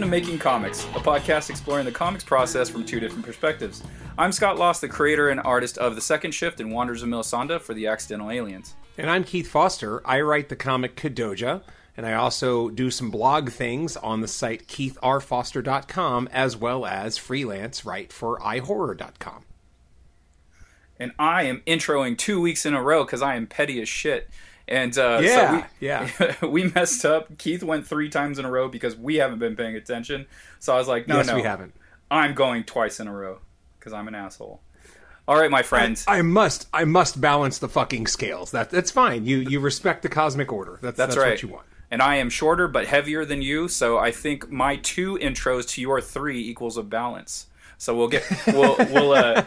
Welcome to Making Comics, a podcast exploring the comics process from two different perspectives. I'm Scott Loss, the creator and artist of The Second Shift and Wanderers of Melisande for the Accidental Aliens. And I'm Keith Foster. I write the comic Kadoja, and I also do some blog things on the site keithrfoster.com as well as freelance write for ihorror.com. And I am introing two weeks in a row because I am petty as shit. And uh, Yeah, so we, yeah. we messed up. Keith went three times in a row because we haven't been paying attention. So I was like, no, yes, no, we haven't. I'm going twice in a row because I'm an asshole. All right, my friends. I must I must balance the fucking scales. That that's fine. You you respect the cosmic order. That's That's, that's, right. what you want. And I am shorter but heavier than you, so I think my two intros to your three equals a balance. So we'll get we'll we'll uh,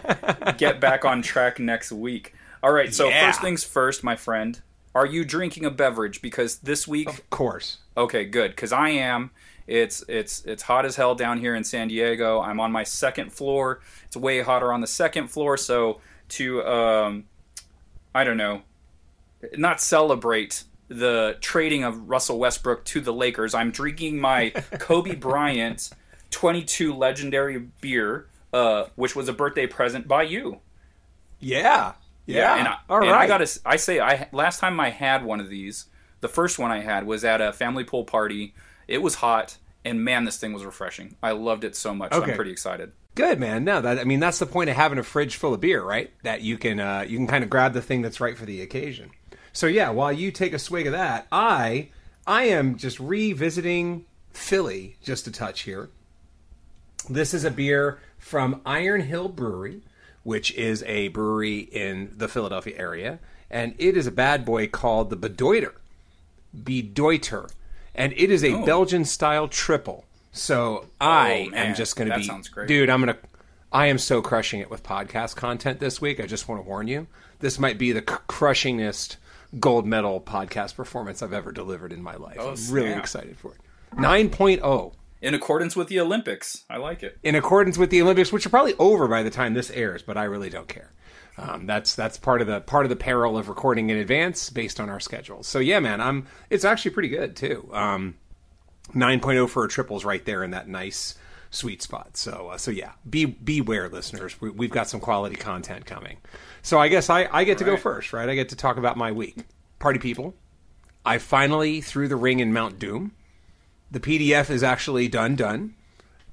get back on track next week. All right. So Yeah. first things first, my friend. Are you drinking a beverage? Because this week, Of course. okay, good. Because I am. It's it's it's hot as hell down here in San Diego. I'm on my second floor. It's way hotter on the second floor. So to um, I don't know, not celebrate the trading of Russell Westbrook to the Lakers. I'm drinking my Kobe Bryant 22 legendary beer, uh, which was a birthday present by you. Yeah. Yeah. and I, All right. I gotta, I say, I last time I had one of these, the first one I had was at a family pool party. It was hot, and man, this thing was refreshing. I loved it so much. Okay. I'm pretty excited. Good man. No, that I mean that's the point of having a fridge full of beer, right? That you can uh, you can kind of grab the thing that's right for the occasion. So yeah, while you take a swig of that, I I am just revisiting Philly just a touch here. This is a beer from Iron Hill Brewery, which is a brewery in the Philadelphia area, and it is a bad boy called the Bedotter. Bedotter. And it is a Oh. Belgian style triple. So oh, I Oh, am just going to That be sounds great. dude, I'm going to I am so crushing it with podcast content this week. I just want to warn you. This might be the c- crushingest gold medal podcast performance I've ever delivered in my life. Oh, I'm really excited for it. 9.0 In accordance with the Olympics, I like it. in accordance with the Olympics, which are probably over by the time this airs, but I really don't care. Um, that's that's part of the part of the peril of recording in advance based on our schedules. So yeah, man, I'm it's actually pretty good too. Um, 9.0 for a triples right there in that nice sweet spot. So uh, so yeah, be beware, listeners. We, we've got some quality content coming. So I guess I, I get to go first, right? I get to talk about my week. Party people, I finally threw the ring in Mount Doom. The PDF is actually done done.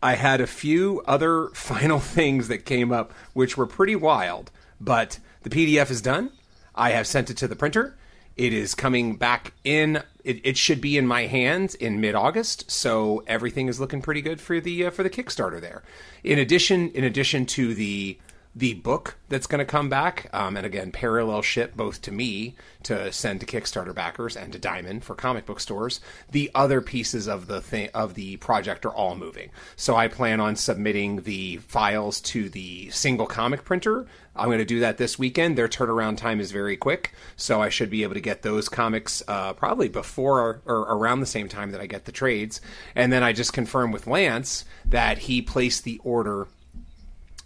I had a few other final things that came up which were pretty wild, but the PDF is done. I have sent it to the printer. It is coming back in. It, it should be in my hands in mid-August, so everything is looking pretty good for the uh, for the Kickstarter there. In addition, in addition to the the book that's going to come back, um, and again, parallel ship both to me to send to Kickstarter backers and to Diamond for comic book stores. The other pieces of the thing of the project are all moving. So I plan on submitting the files to the single comic printer. I'm going to do that this weekend. Their turnaround time is very quick, so I should be able to get those comics uh, probably before or around the same time that I get the trades. And then I just confirm with Lance that he placed the order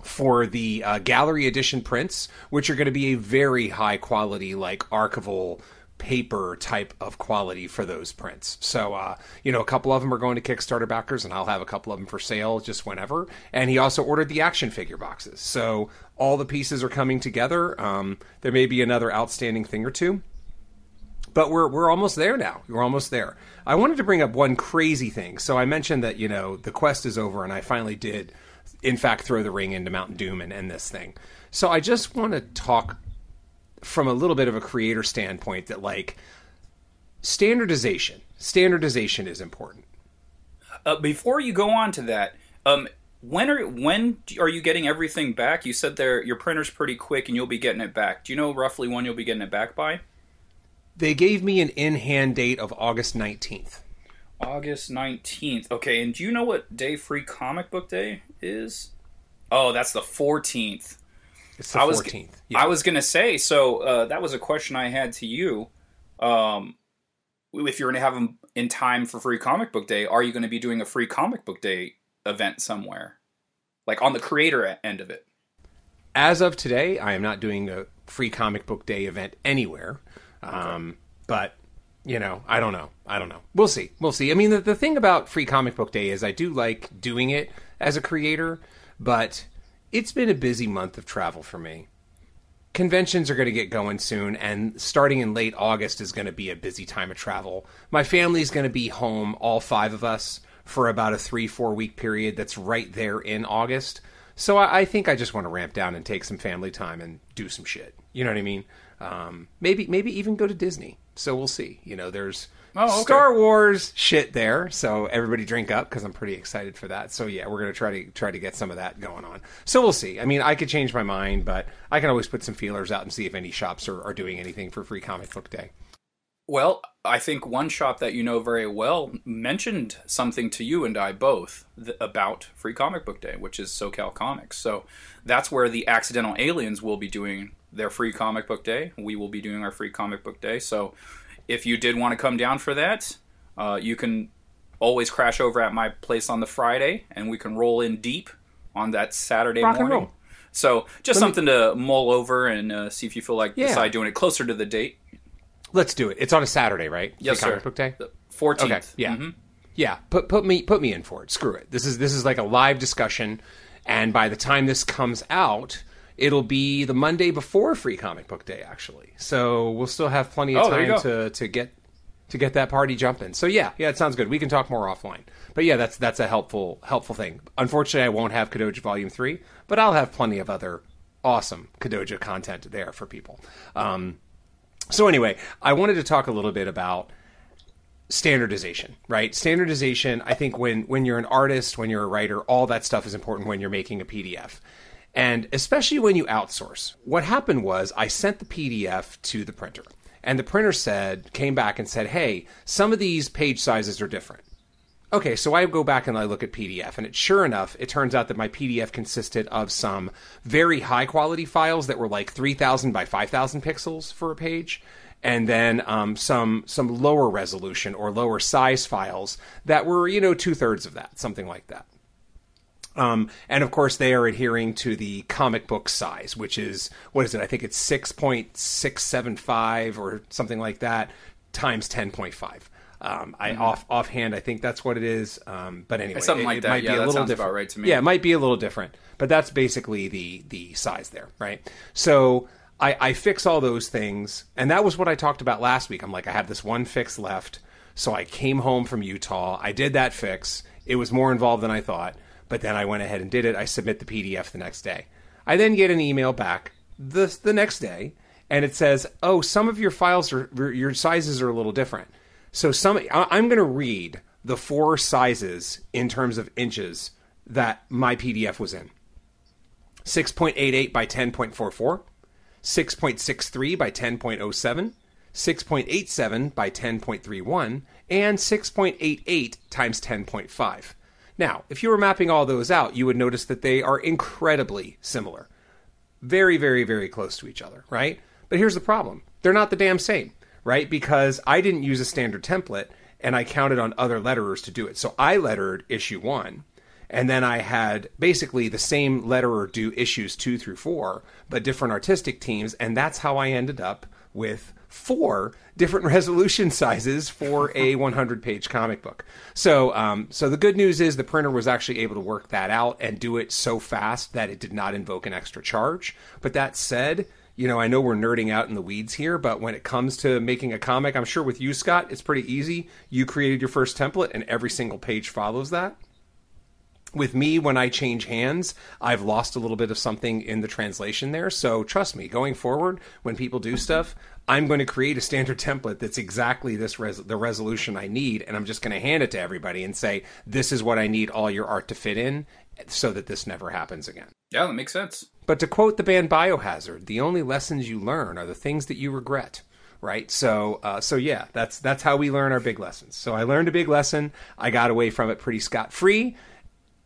for the uh, gallery edition prints, which are going to be a very high quality, like archival paper type of quality for those prints. So, uh, you know, a couple of them are going to Kickstarter backers, and I'll have a couple of them for sale just whenever. And he also ordered the action figure boxes. So all the pieces are coming together. Um, there may be another outstanding thing or two but we're we're almost there now. We're almost there. I wanted to bring up one crazy thing. So I mentioned that you know the quest is over, and I finally did, in fact, throw the ring into Mount Doom and end this thing. So I just want to talk from a little bit of a creator standpoint that like standardization. Standardization is important. Uh, before you go on to that, um, when are when are you getting everything back? You said there your printer's pretty quick and you'll be getting it back. Do you know roughly when you'll be getting it back by? They gave me an in hand date of August nineteenth. August 19th. Okay, and do you know what day free comic book day is? Oh, that's the 14th. It's the I was fourteenth. I was going to say so uh, that was a question I had to you. Um if you're going to have them in time for free comic book day, are you going to be doing a free comic book day event somewhere? Like on the creator end of it. As of today, I am not doing a free comic book day event anywhere. Um, but you know, I don't know. I don't know. We'll see. We'll see. I mean, the, the thing about Free Comic Book Day is I do like doing it as a creator, but it's been a busy month of travel for me. Conventions are going to get going soon, and starting in late August is going to be a busy time of travel. My family's going to be home, all five of us, for about a three, four week period that's right there in August. So I, I think I just want to ramp down and take some family time and do some shit. You know what I mean? Um, maybe maybe even go to Disney. So we'll see. You know, there's Oh, okay. Star Wars shit there. So everybody drink up because I'm pretty excited for that. So yeah, we're gonna try to try to get some of that going on. So we'll see. I mean, I could change my mind, but I can always put some feelers out and see if any shops are, are doing anything for Free Comic Book Day. Well, I think one shop that you know very well mentioned something to you and I both th- about Free Comic Book Day, which is SoCal Comics. So that's where the Accidental Aliens will be doing their Free Comic Book Day. We will be doing our Free Comic Book Day. So if you did want to come down for that, uh, you can always crash over at my place on the Friday, and we can roll in deep on that Saturday Rock and morning. roll. So just something to mull over and uh, see if you feel like Yeah. decide doing it closer to the date. Let's do it. It's on a Saturday, right? Yes, Free Comic sir. Book Day. Fourteenth. Okay, yeah, yeah. Put put me put me in for it. Screw it. This is this is like a live discussion, and by the time this comes out, it'll be the Monday before Free Comic Book Day, actually. So we'll still have plenty of Oh, time to to get to get that party jumping. So yeah, yeah, it sounds good. We can talk more offline. But yeah, that's that's a helpful helpful thing. Unfortunately, I won't have Kadoja Volume Three, but I'll have plenty of other awesome Kadoja content there for people. Um, so anyway, I wanted to talk a little bit about standardization, right? Standardization, I think when when you're an artist, when you're a writer, all that stuff is important when you're making a PDF. And especially when you outsource. What happened was I sent the PDF to the printer. And the printer said came back and said, "Hey, some of these page sizes are different." Okay, so I go back and I look at PDF, and it sure enough, it turns out that my PDF consisted of some very high quality files that were like 3,000 by 5,000 pixels for a page, and then um, some some lower resolution or lower size files that were you know two thirds of that, something like that. Um, and of course, they are adhering to the comic book size, which is what is it? I think it's six point six seven five or something like that times ten point five. Um, I off offhand, I think that's what it is. Um, but anyway, Something it- like it that. might Yeah, be a that little sounds about different. right to me. Yeah, it might be a little different, but that's basically the the size there, right? So I, I fix all those things, and that was what I talked about last week. I'm like, I have this one fix left, so I came home from Utah. I did that fix. It was more involved than I thought, but then I went ahead and did it. I submit the PDF the next day. I then get an email back the the next day, and it says, "Oh, some of your files are your sizes are a little different." So some I'm going to read the four sizes in terms of inches that my PDF was in. 6.88 by 10.44, 6.63 by 10.07, 6.87 by 10.31, and 6.88 times 10.5. Now, if you were mapping all those out, you would notice that they are incredibly similar very, very, very close to each other, right? But here's the problem they're not the damn same, right? Because I didn't use a standard template and I counted on other letterers to do it. So I lettered issue one, and then I had basically the same letterer do issues two through four, but different artistic teams, and that's how I ended up with four different resolution sizes for a 100 page comic book. So, um, so the good news is the printer was actually able to work that out and do it so fast that it did not invoke an extra charge. But that said, you know, I know we're nerding out in the weeds here, but when it comes to making a comic, I'm sure with you, Scott, it's pretty easy. You created your first template and every single page follows that with me when I change hands, I've lost a little bit of something in the translation there. So trust me, going forward, when people do stuff, I'm going to create a standard template that's exactly this res- the resolution I need, and I'm just going to hand it to everybody and say, "This is what I need all your art to fit in," so that this never happens again. Yeah, that makes sense. But to quote the band Biohazard, the only lessons you learn are the things that you regret. Right, so uh, so yeah, that's that's how we learn our big lessons. So I learned a big lesson. I got away from it pretty scot free.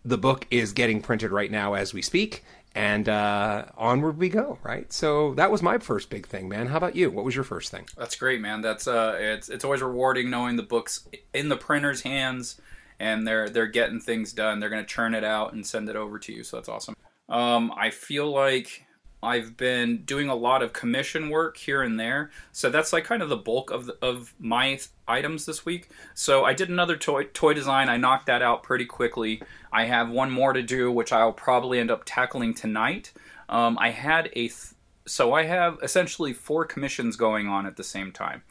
The book is getting printed right now as we speak, and uh, onward we go. Right, so that was my first big thing, man. How about you? What was your first thing? That's great, man. That's uh, it's it's always rewarding knowing the books in the printer's hands, and they're they're getting things done. They're gonna churn it out and send it over to you. So that's awesome. Um, I feel like I've been doing a lot of commission work here and there. So that's like kind of the bulk of the, of my th- items this week. So I did another toy toy design. I knocked that out pretty quickly. I have one more to do, which I'll probably end up tackling tonight. Um, I had a th- so I have essentially four commissions going on at the same time,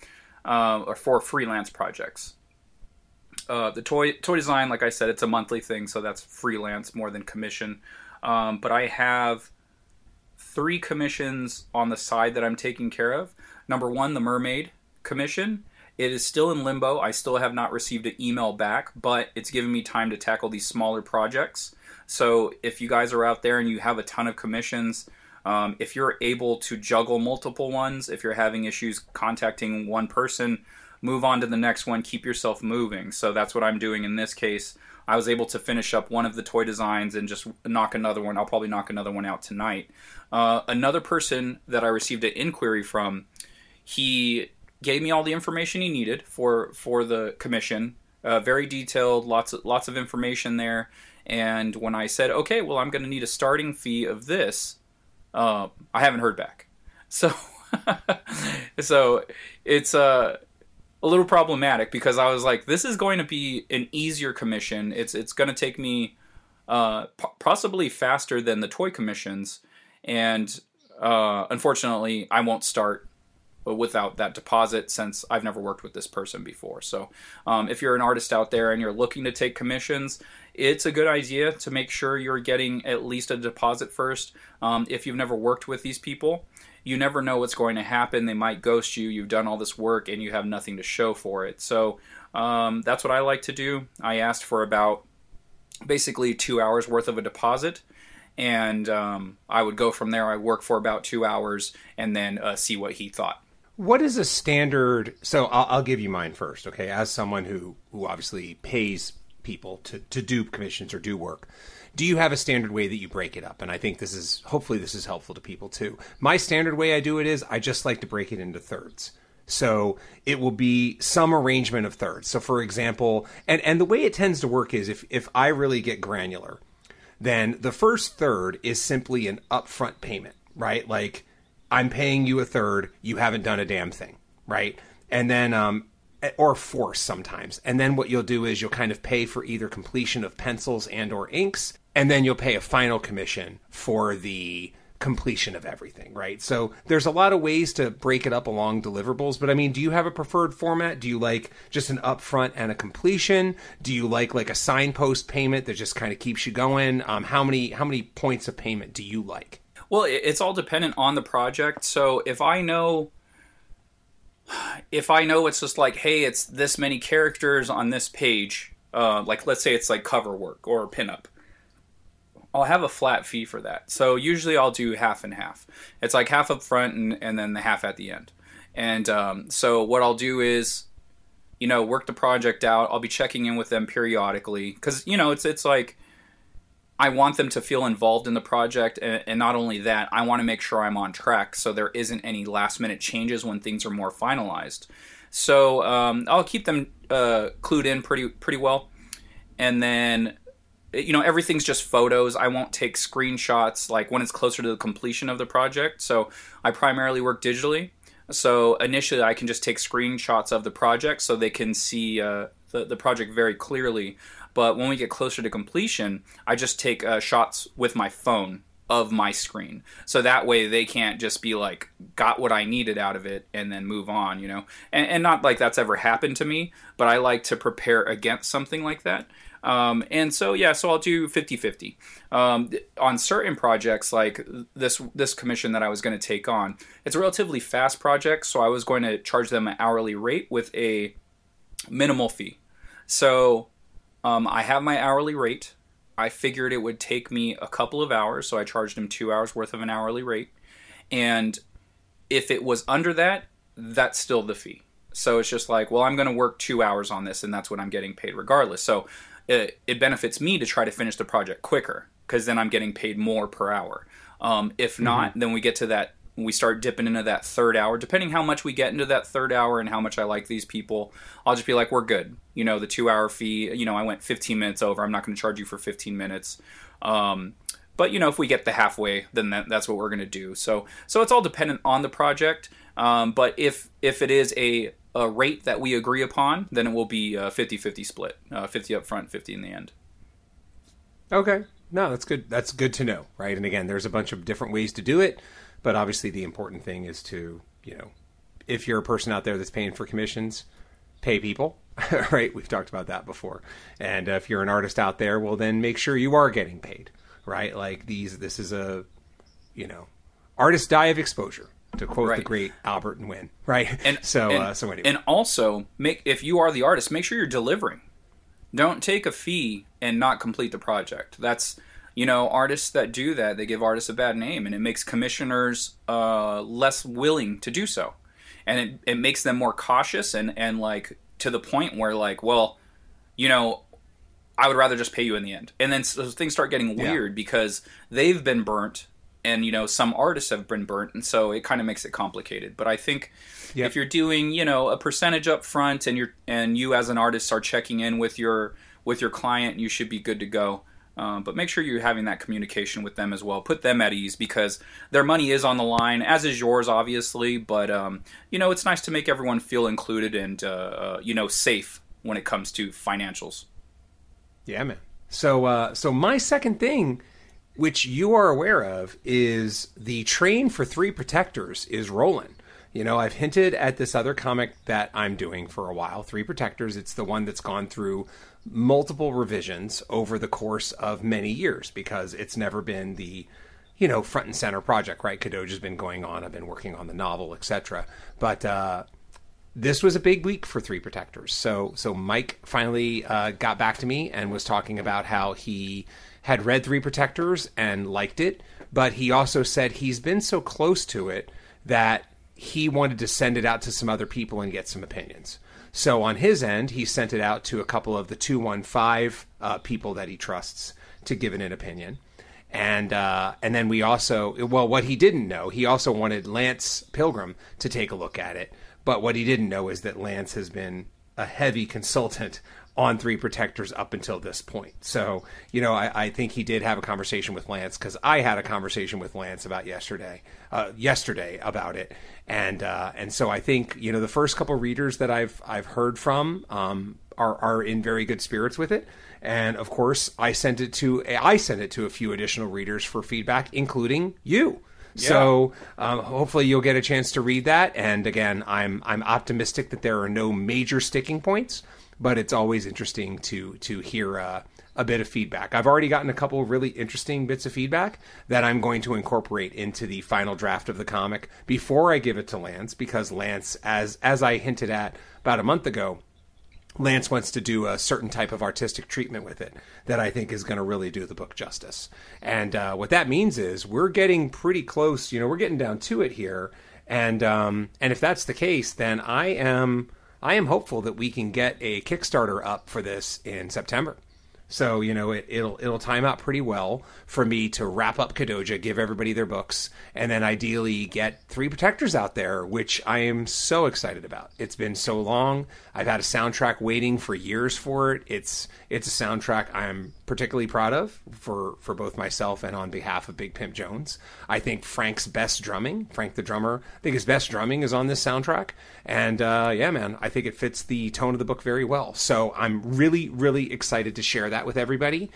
uh, or four freelance projects. Uh, the toy toy design, like I said, it's a monthly thing, so that's freelance more than commission. Um, but I have three commissions on the side that I'm taking care of. Number one, the mermaid commission. It is still in limbo. I still have not received an email back, but it's given me time to tackle these smaller projects. So if you guys are out there and you have a ton of commissions, um, if you're able to juggle multiple ones, if you're having issues contacting one person, move on to the next one. Keep yourself moving. So that's what I'm doing in this case. I was able to finish up one of the toy designs and just knock another one. I'll probably knock another one out tonight. Uh, another person that I received an inquiry from, he gave me all the information he needed for for the commission. Uh, very detailed, lots of lots of information there. And when I said, okay, well, I'm going to need a starting fee of this, uh, I haven't heard back. So, so it's uh, a little problematic because I was like, this is going to be an easier commission. It's it's going to take me uh, p- possibly faster than the toy commissions, and uh, unfortunately, I won't start without that deposit since I've never worked with this person before. So, um, if you're an artist out there and you're looking to take commissions, it's a good idea to make sure you're getting at least a deposit first. Um, if you've never worked with these people, you never know what's going to happen. They might ghost you. You've done all this work and you have nothing to show for it. So, um, that's what I like to do. I asked for about basically two hours worth of a deposit and um, I would go from there. I work for about two hours and then uh, see what he thought. What is a standard? So I'll, I'll, give you mine first, okay? As someone who who obviously pays people to to do commissions or do work, do you have a standard way that you break it up? And I think this is hopefully this is helpful to people too. My standard way I do it is I just like to break it into thirds. So it will be some arrangement of thirds. So for example, and and the way it tends to work is if if I really get granular, then the first third is simply an upfront payment, right? Like I'm paying you a third, you haven't done a damn thing, right? And then, um, or force sometimes. And then what you'll do is you'll kind of pay for either completion of pencils and or inks, and then you'll pay a final commission for the completion of everything, right? So there's a lot of ways to break it up along deliverables, but I mean, do you have a preferred format? Do you like just an upfront and a completion? Do you like like a signpost payment that just kind of keeps you going? Um, how many how many points of payment do you like? Well, it's all dependent on the project. So if I know if I know it's just like, hey, it's this many characters on this page, uh, like let's say it's like cover work or pinup, I'll have a flat fee for that. So usually I'll do half and half. It's like half up front and, and then the half at the end. And um, so what I'll do is, you know, work the project out. I'll be checking in with them periodically because you know it's it's like I want them to feel involved in the project, and, and, not only that, I want to make sure I'm on track so there isn't any last minute changes when things are more finalized. So um, I'll keep them uh, clued in pretty pretty well, and then you know everything's just photos. I won't take screenshots like when it's closer to the completion of the project. So I primarily work digitally. So initially, I can just take screenshots of the project so they can see uh, the, the project very clearly but when we get closer to completion, I just take uh, shots with my phone of my screen. So that way they can't just be like, got what I needed out of it and then move on, you know? And, and not like that's ever happened to me, but I like to prepare against something like that. Um, and so, yeah, so I'll do 50 50. Um, on certain projects, like this, this commission that I was going to take on, it's a relatively fast project, so I was going to charge them an hourly rate with a minimal fee. So um, I have my hourly rate. I figured it would take me a couple of hours, so I charged him two hours worth of an hourly rate. And if it was under that, that's still the fee. So it's just like, well, I'm going to work two hours on this, and that's what I'm getting paid regardless. So it, it benefits me to try to finish the project quicker because then I'm getting paid more per hour. Um, if not, mm-hmm. then we get to that when we start dipping into that third hour, depending how much we get into that third hour and how much I like these people, I'll just be like, we're good. You know, the two hour fee, you know, I went 15 minutes over. I'm not going to charge you for 15 minutes. Um, but you know, if we get the halfway, then that, that's what we're going to do. So so it's all dependent on the project. Um, but if if it is a a rate that we agree upon, then it will be a 50-50 split, uh, 50 up front, 50 in the end. Okay. No, that's good. That's good to know, right? And again, there's a bunch of different ways to do it, but obviously the important thing is to, you know, if you're a person out there that's paying for commissions, pay people, right? We've talked about that before. And if you're an artist out there, well, then make sure you are getting paid, right? Like these, this is a, you know, artists die of exposure, to quote Right. the great Albert and Wynn, right? And so, and, uh, so anyway, and also make if you are the artist, make sure you're delivering. Don't take a fee and not complete the project. That's you know artists that do that they give artists a bad name, and it makes commissioners uh, less willing to do so, and it, it makes them more cautious and and like to the point where like well, you know. I would rather just pay you in the end, and then so things start getting Yeah. weird because they've been burnt, and you know some artists have been burnt, and so it kind of makes it complicated. But I think Yep. if you're doing you know a percentage up front and you're and you as an artist are checking in with your with your client you should be good to go um, but make sure you're having that communication with them as well put them at ease because their money is on the line as is yours obviously but um, you know it's nice to make everyone feel included and uh, uh, you know safe when it comes to financials Yeah, man. So, uh, so my second thing, which you are aware of, is the train for three protectors is rolling. You know, I've hinted at this other comic that I'm doing for a while, Three Protectors. It's the one that's gone through multiple revisions over the course of many years because it's never been the, you know, front and center project, right? Kadoja's been going on. I've been working on the novel, etc. But uh, this was a big week for three protectors. So so Mike finally uh, got back to me and was talking about how he had read three protectors and liked it, but he also said he's been so close to it that he wanted to send it out to some other people and get some opinions. So on his end, he sent it out to a couple of the two one five uh, people that he trusts to give it an opinion and uh, and then we also well what he didn't know he also wanted Lance Pilgrim to take a look at it but what he didn't know is that Lance has been a heavy consultant on three protectors up until this point. So you know I, I think he did have a conversation with Lance because I had a conversation with Lance about yesterday uh, yesterday about it. And uh, and so I think you know the first couple readers that I've I've heard from um, are are in very good spirits with it. And of course I sent it to I sent it to a few additional readers for feedback, including you. So um, hopefully you'll get a chance to read that. And again, I'm I'm optimistic that there are no major sticking points, but it's always interesting to to hear uh, a bit of feedback. I've already gotten a couple of really interesting bits of feedback that I'm going to incorporate into the final draft of the comic before I give it to Lance, because Lance, as as I hinted at about a month ago, Lance wants to do a certain type of artistic treatment with it that I think is going to really do the book justice. And uh, what that means is we're getting pretty close. You know, we're getting down to it here. And um, and if that's the case, then I am I am hopeful that we can get a Kickstarter up for this in September. So you know it, it'll it'll time out pretty well for me to wrap up Kadoja, give everybody their books, and then ideally get three protectors out there, which I am so excited about. It's been so long. I've had a soundtrack waiting for years for it. It's it's a soundtrack I'm particularly proud of for for both myself and on behalf of Big Pimp Jones. I think Frank's best drumming, Frank the drummer, I think his best drumming is on this soundtrack, and uh, yeah, man, I think it fits the tone of the book very well. So I'm really really excited to share that with everybody.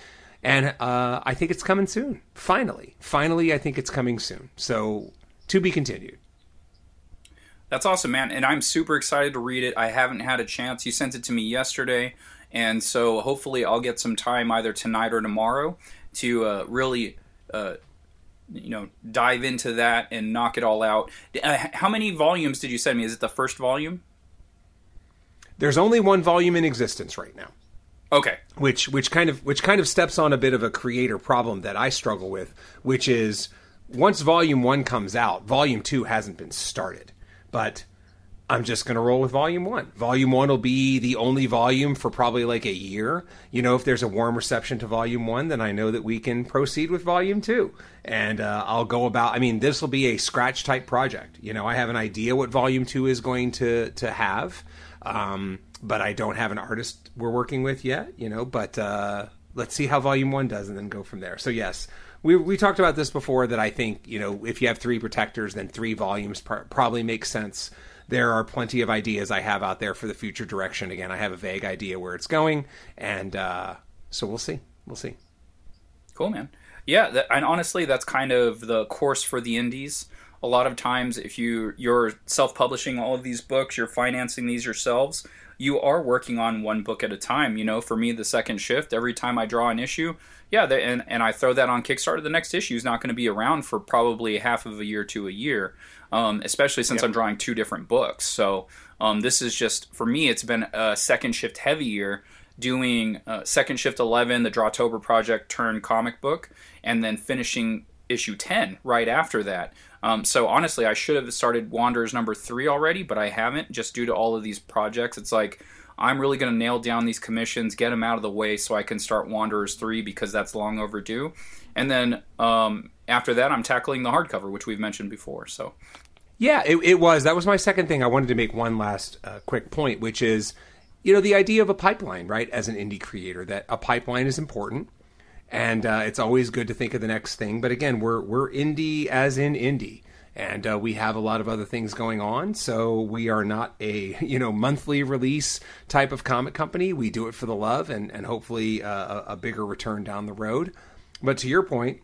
And uh, I think it's coming soon. Finally, finally, I think it's coming soon. So to be continued. That's awesome, man. And I'm super excited to read it. I haven't had a chance. You sent it to me yesterday. And so hopefully I'll get some time either tonight or tomorrow to uh, really, uh, you know, dive into that and knock it all out. Uh, how many volumes did you send me? Is it the first volume? There's only one volume in existence right now. Okay. which which kind of which kind of steps on a bit of a creator problem that I struggle with, which is once volume 1 comes out, volume 2 hasn't been started. But I'm just going to roll with volume 1. Volume 1 will be the only volume for probably like a year. You know, if there's a warm reception to volume 1, then I know that we can proceed with volume 2. And uh, I'll go about I mean, this will be a scratch type project. You know, I have an idea what volume 2 is going to to have. Um, but I don't have an artist we're working with yet, you know. But uh, let's see how Volume One does, and then go from there. So yes, we we talked about this before. That I think you know if you have three protectors, then three volumes pr- probably makes sense. There are plenty of ideas I have out there for the future direction. Again, I have a vague idea where it's going, and uh, so we'll see. We'll see. Cool, man. Yeah, that, and honestly, that's kind of the course for the indies. A lot of times, if you you're self-publishing all of these books, you're financing these yourselves. You are working on one book at a time. You know, for me, the second shift. Every time I draw an issue, yeah, the, and and I throw that on Kickstarter. The next issue is not going to be around for probably half of a year to a year, um, especially since Yep. I'm drawing two different books. So um, this is just for me. It's been a second shift heavy year doing uh, second shift 11 the drawtober project turn comic book and then finishing issue 10 right after that um, so honestly i should have started wanderers number three already but i haven't just due to all of these projects it's like i'm really going to nail down these commissions get them out of the way so i can start wanderers 3 because that's long overdue and then um, after that i'm tackling the hardcover which we've mentioned before so Yeah, it, it was. That was my second thing. I wanted to make one last uh, quick point, which is, you know, the idea of a pipeline, right? As an indie creator, that a pipeline is important, and uh, it's always good to think of the next thing. But again, we're we're indie as in indie, and uh, we have a lot of other things going on. So we are not a you know monthly release type of comic company. We do it for the love and and hopefully uh, a, a bigger return down the road. But to your point,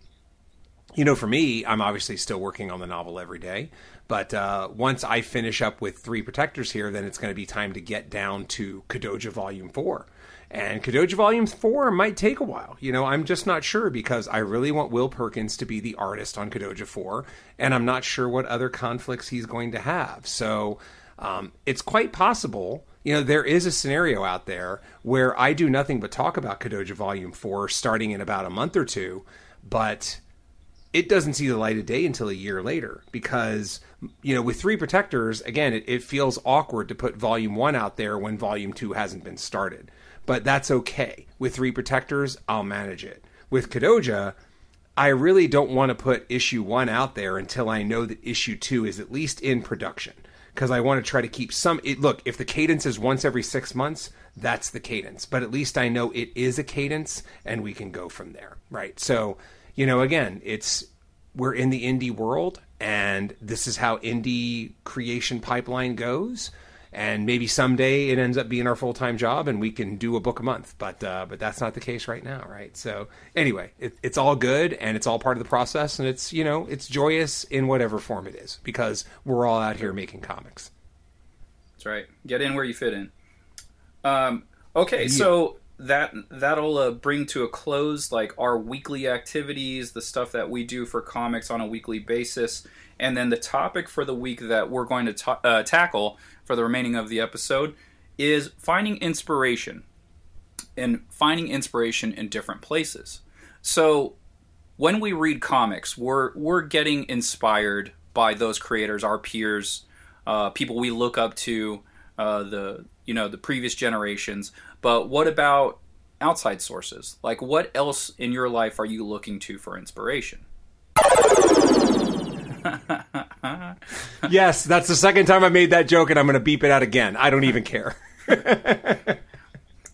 you know, for me, I'm obviously still working on the novel every day. But uh, once I finish up with three protectors here, then it's going to be time to get down to Kadoja Volume 4. And Kadoja Volume 4 might take a while. You know, I'm just not sure because I really want Will Perkins to be the artist on Kadoja 4, and I'm not sure what other conflicts he's going to have. So um, it's quite possible. You know, there is a scenario out there where I do nothing but talk about Kadoja Volume 4 starting in about a month or two, but it doesn't see the light of day until a year later because you know with three protectors again it, it feels awkward to put volume one out there when volume two hasn't been started. But that's okay. With three protectors i'll manage it. With kadoja i really don't want to put issue one out there until i know that issue two is at least in production. Because i want to try to keep some it, look if the cadence is once every six months that's the cadence. But at least i know it is a cadence and we can go from there right? So you know, again, it's we're in the indie world, and this is how indie creation pipeline goes. And maybe someday it ends up being our full time job, and we can do a book a month. But uh, but that's not the case right now, right? So anyway, it, it's all good, and it's all part of the process, and it's you know it's joyous in whatever form it is because we're all out here making comics. That's right. Get in where you fit in. Um, okay, so that that'll uh, bring to a close like our weekly activities, the stuff that we do for comics on a weekly basis, and then the topic for the week that we're going to ta- uh, tackle for the remaining of the episode is finding inspiration and finding inspiration in different places. So when we read comics, we're we're getting inspired by those creators, our peers, uh, people we look up to, uh, the you know the previous generations. But what about outside sources? Like, what else in your life are you looking to for inspiration? yes, that's the second time I made that joke, and I'm going to beep it out again. I don't even care.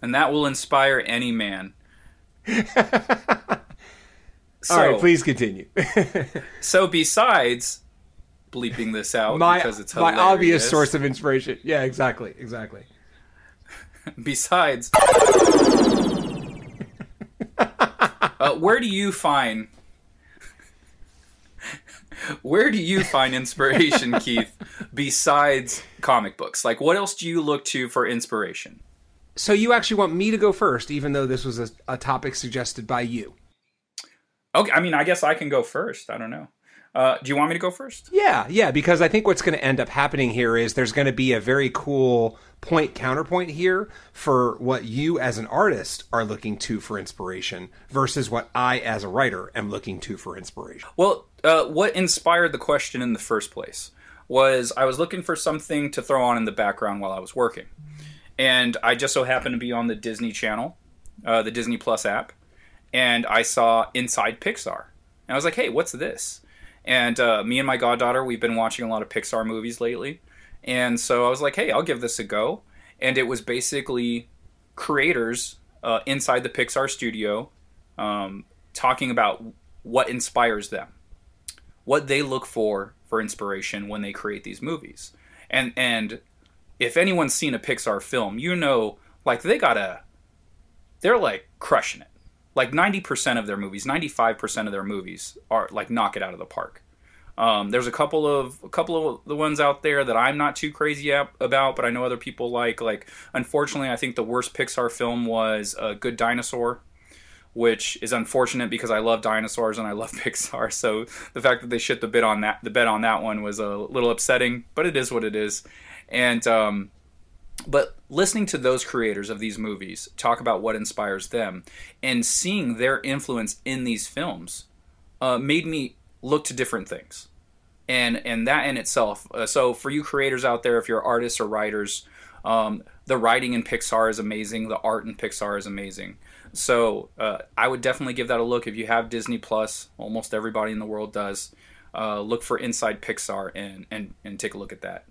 And that will inspire any man. All So, right, please continue. so besides bleeping this out my because it's hilarious. my obvious source of inspiration. Yeah, exactly, exactly. besides uh, where do you find where do you find inspiration keith besides comic books? Like what else do you look to for inspiration? So you actually want me to go first, even though this was a, a topic suggested by you? okay i mean i guess i can go first. I don't know. Uh, do you want me to go first? Yeah, yeah, because I think what's going to end up happening here is there's going to be a very cool point counterpoint here for what you as an artist are looking to for inspiration versus what I as a writer am looking to for inspiration. Well, uh, what inspired the question in the first place was I was looking for something to throw on in the background while I was working. And I just so happened to be on the Disney Channel, uh, the Disney Plus app, and I saw Inside Pixar. And I was like, hey, what's this? And uh, me and my goddaughter, we've been watching a lot of Pixar movies lately. And so I was like, hey, I'll give this a go. And it was basically creators uh, inside the Pixar studio um, talking about what inspires them, what they look for for inspiration when they create these movies. And and if anyone's seen a Pixar film, you know like they got a they're like crushing it. Like 90% of their movies, 95% of their movies are like knock it out of the park. Um, there's a couple of a couple of the ones out there that I'm not too crazy about, but I know other people like. Like, unfortunately, I think the worst Pixar film was A Good Dinosaur, which is unfortunate because I love dinosaurs and I love Pixar. So the fact that they shit the bit on that the bet on that one was a little upsetting, but it is what it is. And um, but listening to those creators of these movies talk about what inspires them and seeing their influence in these films uh, made me look to different things. And and that in itself uh, so for you creators out there if you're artists or writers um, the writing in pixar is amazing. The art in pixar is amazing. So uh, i would definitely give that a look. If you have disney plus almost everybody in the world does uh, look for inside pixar and, and and take a look at that.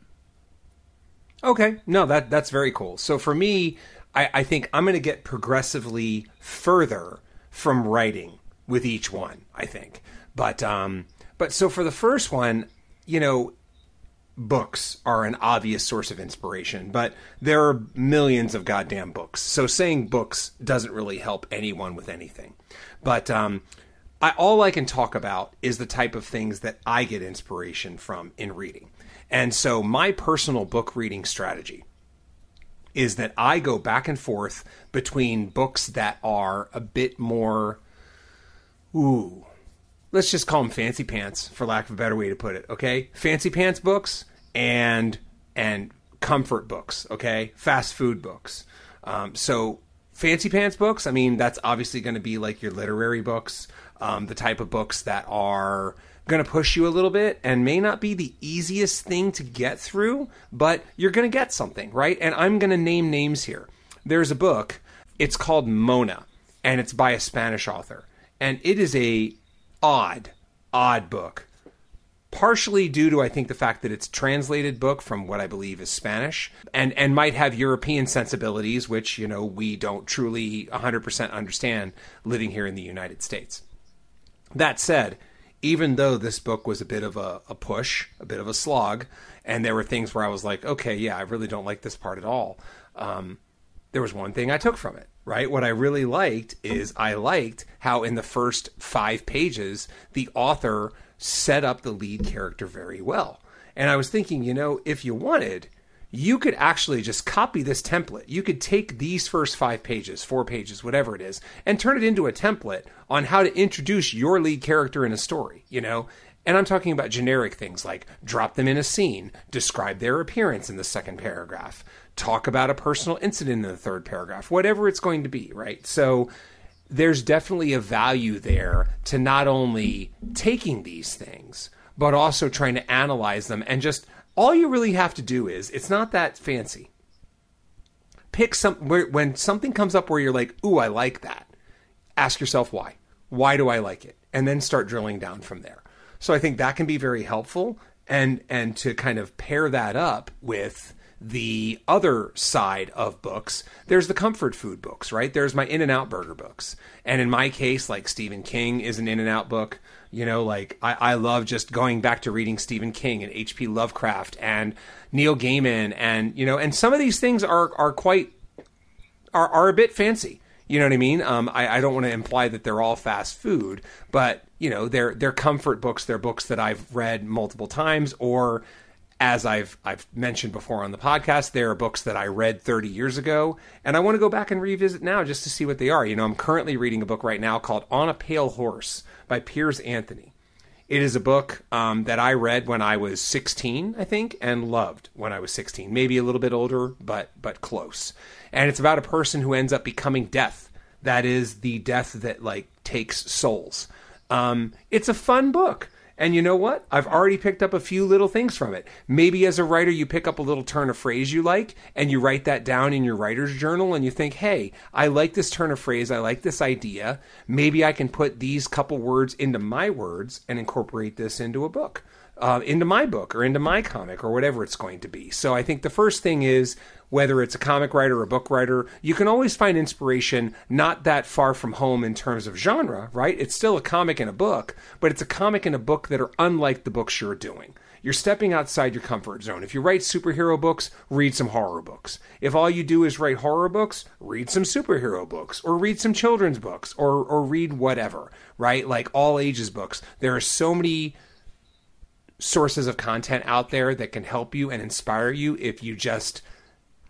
Okay. No that that's very cool. So for me i, I think i'm going to get progressively further from writing with each one i think but um, but so for the first one, you know, books are an obvious source of inspiration, but there are millions of goddamn books. So saying books doesn't really help anyone with anything. But um, I, all I can talk about is the type of things that I get inspiration from in reading. And so my personal book reading strategy is that I go back and forth between books that are a bit more, ooh, let's just call them fancy pants for lack of a better way to put it okay? Fancy pants books and and comfort books okay? Fast food books. Um, so fancy pants books i mean that's obviously going to be like your literary books um, the type of books that are going to push you a little bit and may not be the easiest thing to get through but you're going to get something right? And i'm going to name names here. There's a book it's called mona and it's by a spanish author. And it is a odd, odd book. Partially due to I think the fact that it's translated book from what I believe is Spanish and and might have European sensibilities which you know we don't truly 100% understand living here in the United States. That said, even though this book was a bit of a, a, push, a bit of a slog, and there were things where I was like, okay, yeah, I really don't like this part at all. Um, there was one thing I took from it right? What I really liked is I liked how in the first five pages, the author set up the lead character very well. And I was thinking, you know, if you wanted, you could actually just copy this template. You could take these first five pages, four pages, whatever it is, and turn it into a template on how to introduce your lead character in a story, you know? And I'm talking about generic things like drop them in a scene, describe their appearance in the second paragraph, talk about a personal incident in the third paragraph, whatever it's going to be, right? So there's definitely a value there to not only taking these things, but also trying to analyze them and just all you really have to do is it's not that fancy. Pick some where, when something comes up where you're like, "Ooh, I like that." Ask yourself why. Why do I like it? And then start drilling down from there. So I think that can be very helpful and and to kind of pair that up with the other side of books, there's the comfort food books, right? There's my In and Out Burger books. And in my case, like Stephen King is an In and Out book. You know, like I, I love just going back to reading Stephen King and H.P. Lovecraft and Neil Gaiman and you know, and some of these things are are quite are are a bit fancy. You know what I mean? Um, I, I don't want to imply that they're all fast food, but you know, they're they're comfort books. They're books that I've read multiple times, or as I've I've mentioned before on the podcast, there are books that I read 30 years ago, and I want to go back and revisit now just to see what they are. You know, I'm currently reading a book right now called On a Pale Horse by Piers Anthony. It is a book um, that I read when I was 16, I think, and loved when I was 16. Maybe a little bit older, but but close. And it's about a person who ends up becoming death. That is the death that like takes souls. Um, it's a fun book. And you know what? I've already picked up a few little things from it. Maybe as a writer, you pick up a little turn of phrase you like and you write that down in your writer's journal and you think, hey, I like this turn of phrase. I like this idea. Maybe I can put these couple words into my words and incorporate this into a book. Uh, into my book or into my comic or whatever it's going to be. So I think the first thing is whether it's a comic writer or a book writer, you can always find inspiration not that far from home in terms of genre, right? It's still a comic and a book, but it's a comic and a book that are unlike the books you're doing. You're stepping outside your comfort zone. If you write superhero books, read some horror books. If all you do is write horror books, read some superhero books or read some children's books or or read whatever, right? Like all ages books. There are so many sources of content out there that can help you and inspire you if you just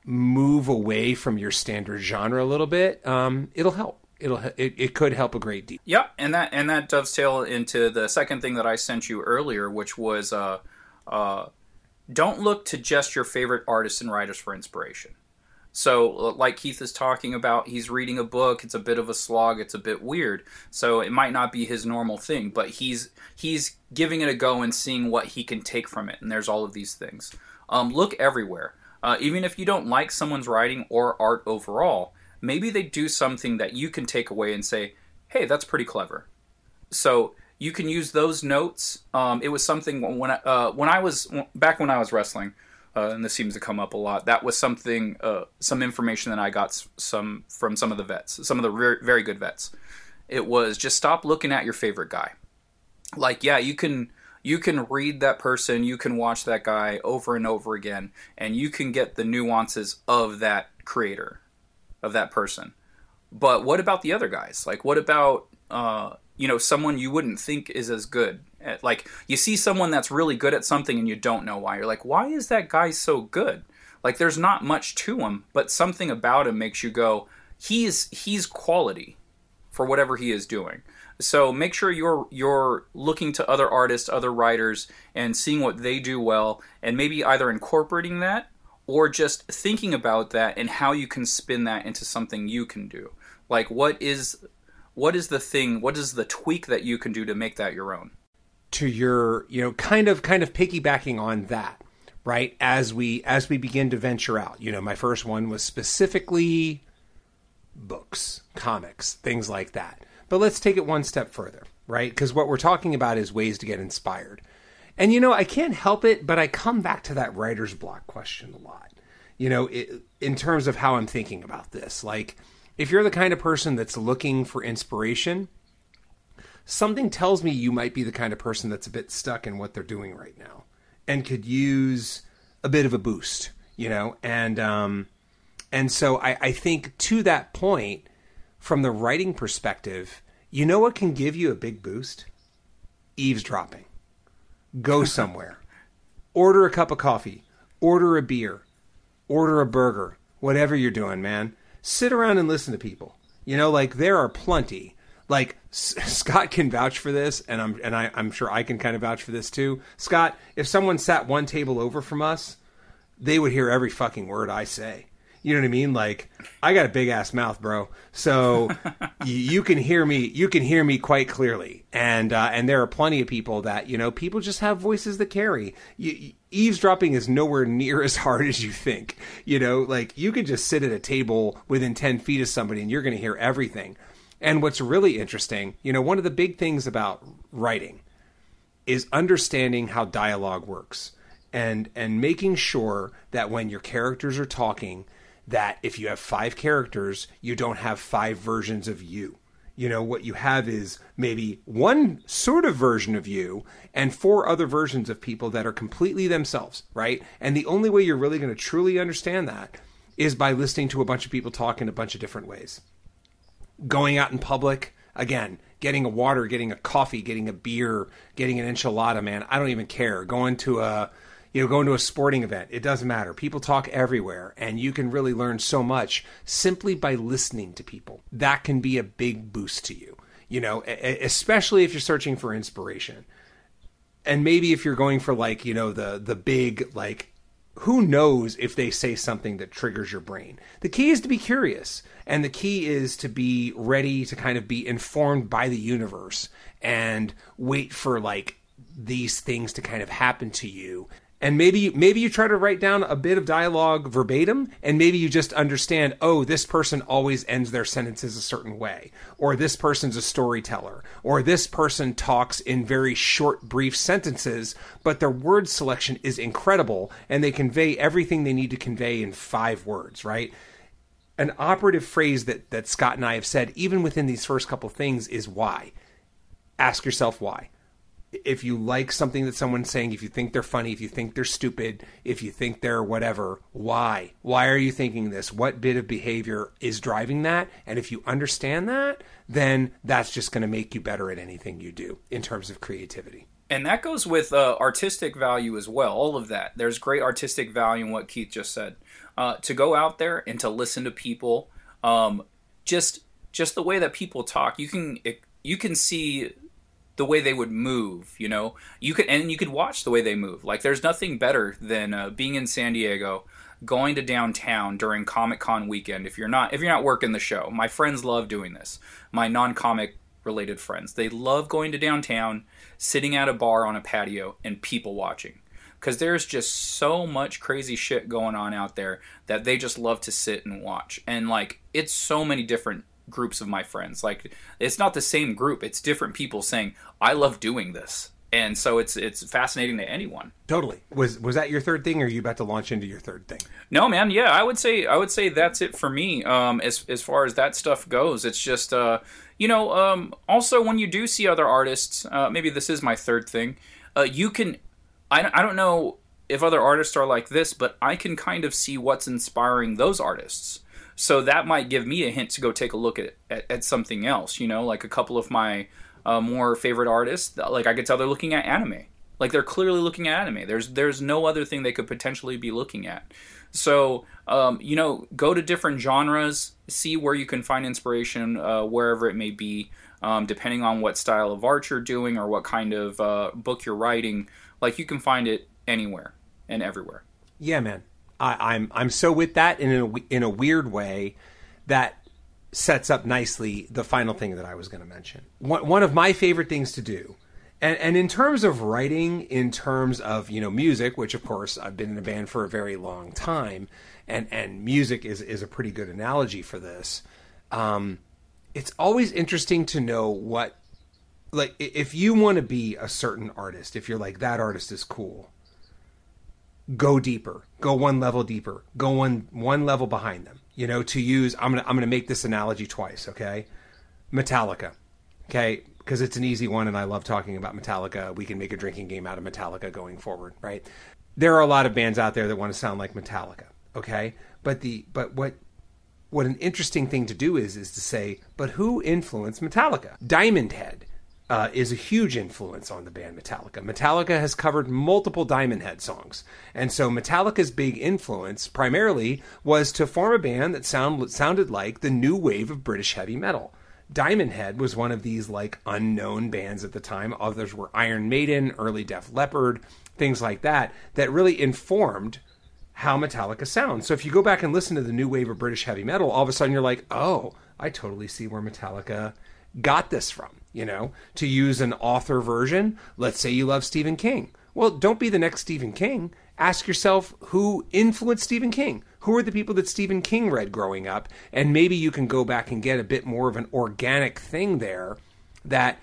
move away from your standard genre a little bit, um, it'll help. It'll it, it could help a great deal. Yeah, and that and that dovetail into the second thing that I sent you earlier, which was uh, uh, don't look to just your favorite artists and writers for inspiration. So, like Keith is talking about, he's reading a book. It's a bit of a slog. It's a bit weird. So it might not be his normal thing, but he's he's giving it a go and seeing what he can take from it. And there's all of these things. Um, look everywhere. Uh, even if you don't like someone's writing or art overall, maybe they do something that you can take away and say, hey, that's pretty clever. So you can use those notes. Um, it was something when I, uh, when I was back when I was wrestling, uh, and this seems to come up a lot. That was something, uh, some information that I got some from some of the vets, some of the re- very good vets. It was just stop looking at your favorite guy. Like, yeah, you can you can read that person, you can watch that guy over and over again, and you can get the nuances of that creator, of that person. But what about the other guys? Like, what about uh, you know someone you wouldn't think is as good? Eh, like, you see someone that's really good at something and you don't know why. You're like, why is that guy so good? Like, there's not much to him, but something about him makes you go, he's he's quality for whatever he is doing. So make sure you're you're looking to other artists, other writers, and seeing what they do well, and maybe either incorporating that or just thinking about that and how you can spin that into something you can do. Like what is what is the thing? What is the tweak that you can do to make that your own? To your, you know, kind of kind of piggybacking on that, right? As we as we begin to venture out. You know, my first one was specifically books, comics, things like that. But let's take it one step further, right? Because what we're talking about is ways to get inspired. And you know, I can't help it, but I come back to that writer's block question a lot. You know, it, in terms of how I'm thinking about this. Like, if you're the kind of person that's looking for inspiration, something tells me you might be the kind of person that's a bit stuck in what they're doing right now and could use a bit of a boost, you know? And, um, and so I, I think to that point, from the writing perspective, you know what can give you a big boost? Eavesdropping. Go somewhere. order a cup of coffee. Order a beer. Order a burger. Whatever you're doing, man. Sit around and listen to people. You know, like there are plenty. Like S- Scott can vouch for this, and I'm and I, I'm sure I can kind of vouch for this too. Scott, if someone sat one table over from us, they would hear every fucking word I say. You know what I mean? Like I got a big ass mouth, bro. So you, can hear me. You can hear me quite clearly. And uh, and there are plenty of people that you know. People just have voices that carry. You, eavesdropping is nowhere near as hard as you think. You know, like you could just sit at a table within ten feet of somebody, and you're going to hear everything. And what's really interesting, you know, one of the big things about writing is understanding how dialogue works and and making sure that when your characters are talking that if you have five characters, you don't have five versions of you. You know, what you have is maybe one sort of version of you and four other versions of people that are completely themselves, right? And the only way you're really going to truly understand that is by listening to a bunch of people talk in a bunch of different ways. Going out in public, again, getting a water, getting a coffee, getting a beer, getting an enchilada, man, I don't even care. Going to a you know, going to a sporting event, it doesn't matter. People talk everywhere, and you can really learn so much simply by listening to people. That can be a big boost to you, you know, especially if you're searching for inspiration. And maybe if you're going for like, you know, the the big like who knows if they say something that triggers your brain. The key is to be curious, and the key is to be ready to kind of be informed by the universe and wait for like these things to kind of happen to you. And maybe maybe you try to write down a bit of dialogue verbatim and maybe you just understand oh this person always ends their sentences a certain way or this person's a storyteller or this person talks in very short brief sentences but their word selection is incredible and they convey everything they need to convey in 5 words right an operative phrase that that Scott and I have said even within these first couple things is why ask yourself why if you like something that someone's saying, if you think they're funny, if you think they're stupid, if you think they're whatever, why? Why are you thinking this? What bit of behavior is driving that? And if you understand that, then that's just going to make you better at anything you do in terms of creativity. And that goes with uh, artistic value as well. All of that. There's great artistic value in what Keith just said. Uh, to go out there and to listen to people, um, just just the way that people talk, you can you can see the way they would move you know? You could and you could watch the way they move. Like there's nothing better than uh, being in san diego going to downtown during comic con weekend if you're not if you're not working the show. My friends love doing this. My non-comic related friends. They love going to downtown sitting at a bar on a patio and people watching because there's just so much crazy shit going on out there that they just love to sit and watch and like it's so many different groups of my friends. Like it's not the same group; it's different people saying, "I love doing this." And so it's it's fascinating to anyone. Totally. Was was that your third thing, or are you about to launch into your third thing? No, man. Yeah, I would say I would say that's it for me. Um, as as far as that stuff goes, it's just uh, you know, um, also when you do see other artists, uh, maybe this is my third thing. Uh, you can, I I don't know if other artists are like this, but I can kind of see what's inspiring those artists. So that might give me a hint to go take a look at, at, at something else, you know, like a couple of my uh, more favorite artists. Like I could tell they're looking at anime. Like they're clearly looking at anime. There's there's no other thing they could potentially be looking at. So um, you know, go to different genres, see where you can find inspiration uh, wherever it may be, um, depending on what style of art you're doing or what kind of uh, book you're writing. Like you can find it anywhere and everywhere. Yeah, man. I, am I'm, I'm so with that in a in a weird way that sets up nicely the final thing that I was going to mention. One one of my favorite things to do. And, and in terms of writing, in terms of you know music, which of course I've been in a band for a very long time, and and music is is a pretty good analogy for this. Um, it's always interesting to know what like if you want to be a certain artist if you're like that artist is cool go deeper, go one level deeper, go one one level behind them. You know, to use I'm gonna I'm gonna make this analogy twice, okay? Metallica, okay, because it's an easy one, and I love talking about Metallica. We can make a drinking game out of Metallica going forward, right? There are a lot of bands out there that want to sound like Metallica, okay? But the but what what an interesting thing to do is is to say, but who influenced Metallica? Diamond Head uh, is a huge influence on the band Metallica. Metallica has covered multiple Diamond Head songs, and so Metallica's big influence primarily was to form a band that sound, sounded like the new wave of British heavy metal. Diamond Head was one of these like unknown bands at the time. Others were Iron Maiden, early Def Leppard, things like that, that really informed how Metallica sounds. So if you go back and listen to the new wave of British heavy metal, all of a sudden you're like, oh, I totally see where Metallica got this from you know, to use an author version. Let's say you love Stephen King. Well, don't be the next Stephen King. Ask yourself who influenced Stephen King. Who are the people that Stephen King read growing up? And maybe you can go back and get a bit more of an organic thing there that